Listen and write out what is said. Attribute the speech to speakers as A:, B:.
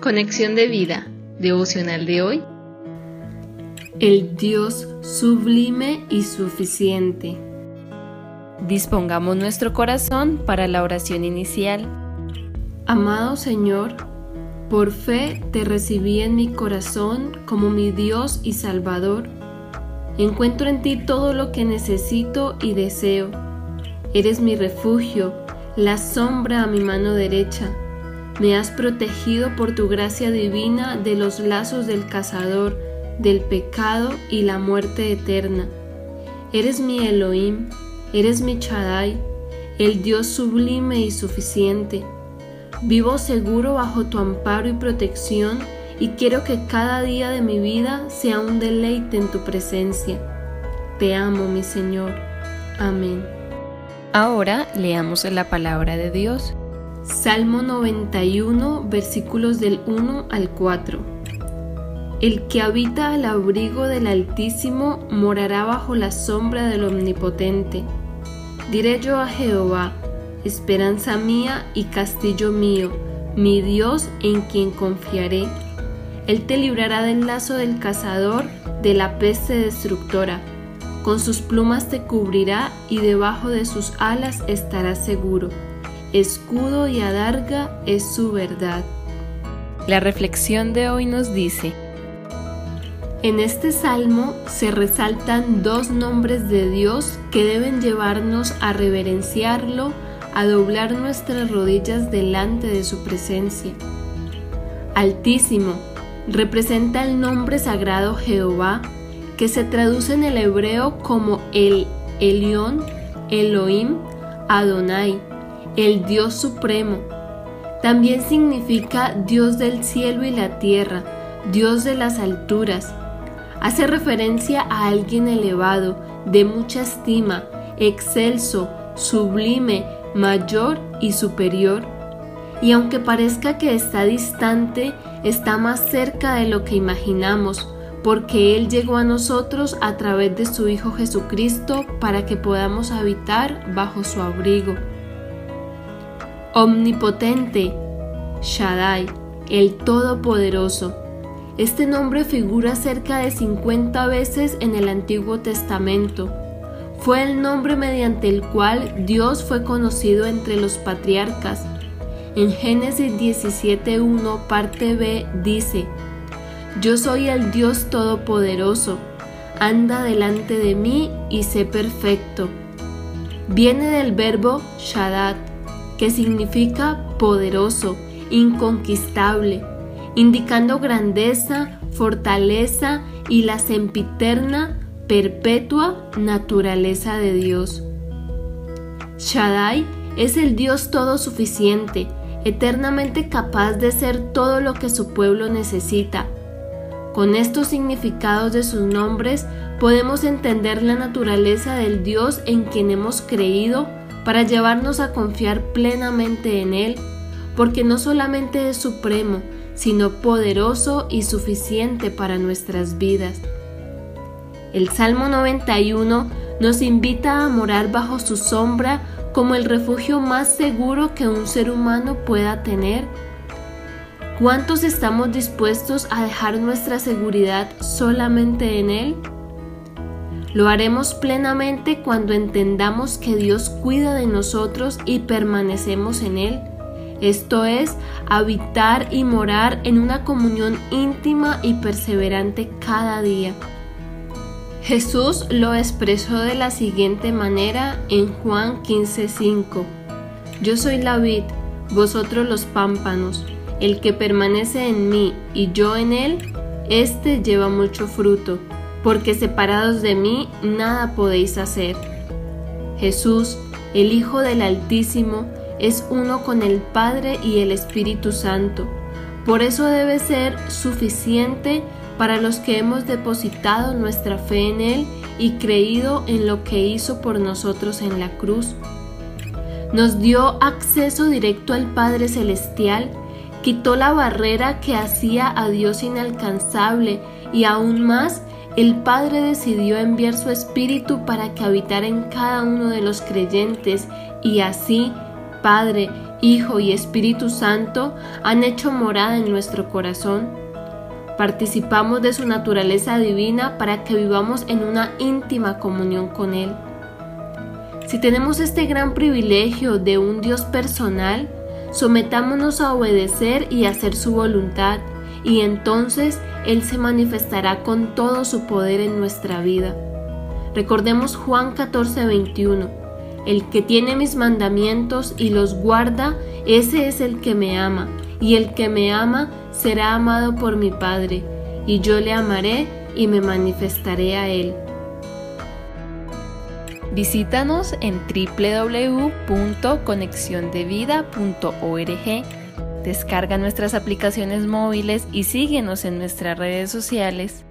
A: Conexión de vida, devocional de hoy.
B: El Dios sublime y suficiente.
A: Dispongamos nuestro corazón para la oración inicial.
B: Amado Señor, por fe te recibí en mi corazón como mi Dios y Salvador. Encuentro en ti todo lo que necesito y deseo. Eres mi refugio, la sombra a mi mano derecha me has protegido por tu gracia divina de los lazos del cazador, del pecado y la muerte eterna. Eres mi Elohim, eres mi Chadai, el Dios sublime y suficiente. Vivo seguro bajo tu amparo y protección y quiero que cada día de mi vida sea un deleite en tu presencia. Te amo, mi Señor. Amén.
A: Ahora leamos la palabra de Dios.
B: Salmo 91, versículos del 1 al 4. El que habita al abrigo del Altísimo morará bajo la sombra del Omnipotente. Diré yo a Jehová, esperanza mía y castillo mío, mi Dios en quien confiaré. Él te librará del lazo del cazador, de la peste destructora. Con sus plumas te cubrirá y debajo de sus alas estarás seguro escudo y adarga es su verdad.
A: La reflexión de hoy nos dice,
B: en este salmo se resaltan dos nombres de Dios que deben llevarnos a reverenciarlo, a doblar nuestras rodillas delante de su presencia. Altísimo representa el nombre sagrado Jehová, que se traduce en el hebreo como el Elión, Elohim, Adonai, el Dios Supremo. También significa Dios del cielo y la tierra, Dios de las alturas. Hace referencia a alguien elevado, de mucha estima, excelso, sublime, mayor y superior. Y aunque parezca que está distante, está más cerca de lo que imaginamos, porque Él llegó a nosotros a través de su Hijo Jesucristo para que podamos habitar bajo su abrigo. Omnipotente, Shaddai, el Todopoderoso. Este nombre figura cerca de 50 veces en el Antiguo Testamento. Fue el nombre mediante el cual Dios fue conocido entre los patriarcas. En Génesis 17.1 parte B dice, Yo soy el Dios Todopoderoso, anda delante de mí y sé perfecto. Viene del verbo Shaddai que significa poderoso, inconquistable, indicando grandeza, fortaleza y la sempiterna, perpetua naturaleza de Dios. Shaddai es el Dios todo suficiente, eternamente capaz de ser todo lo que su pueblo necesita. Con estos significados de sus nombres podemos entender la naturaleza del Dios en quien hemos creído para llevarnos a confiar plenamente en Él, porque no solamente es supremo, sino poderoso y suficiente para nuestras vidas. El Salmo 91 nos invita a morar bajo su sombra como el refugio más seguro que un ser humano pueda tener. ¿Cuántos estamos dispuestos a dejar nuestra seguridad solamente en Él? Lo haremos plenamente cuando entendamos que Dios cuida de nosotros y permanecemos en Él. Esto es, habitar y morar en una comunión íntima y perseverante cada día. Jesús lo expresó de la siguiente manera en Juan 15:5. Yo soy la vid, vosotros los pámpanos. El que permanece en mí y yo en él, éste lleva mucho fruto porque separados de mí nada podéis hacer. Jesús, el Hijo del Altísimo, es uno con el Padre y el Espíritu Santo. Por eso debe ser suficiente para los que hemos depositado nuestra fe en Él y creído en lo que hizo por nosotros en la cruz. Nos dio acceso directo al Padre Celestial, quitó la barrera que hacía a Dios inalcanzable y aún más el Padre decidió enviar su Espíritu para que habitara en cada uno de los creyentes y así Padre, Hijo y Espíritu Santo han hecho morada en nuestro corazón. Participamos de su naturaleza divina para que vivamos en una íntima comunión con Él. Si tenemos este gran privilegio de un Dios personal, sometámonos a obedecer y hacer su voluntad, y entonces Él se manifestará con todo su poder en nuestra vida. Recordemos Juan 14, 21. El que tiene mis mandamientos y los guarda, ese es el que me ama, y el que me ama será amado por mi Padre, y yo le amaré y me manifestaré a él.
A: Visítanos en www.conexiondevida.org. Descarga nuestras aplicaciones móviles y síguenos en nuestras redes sociales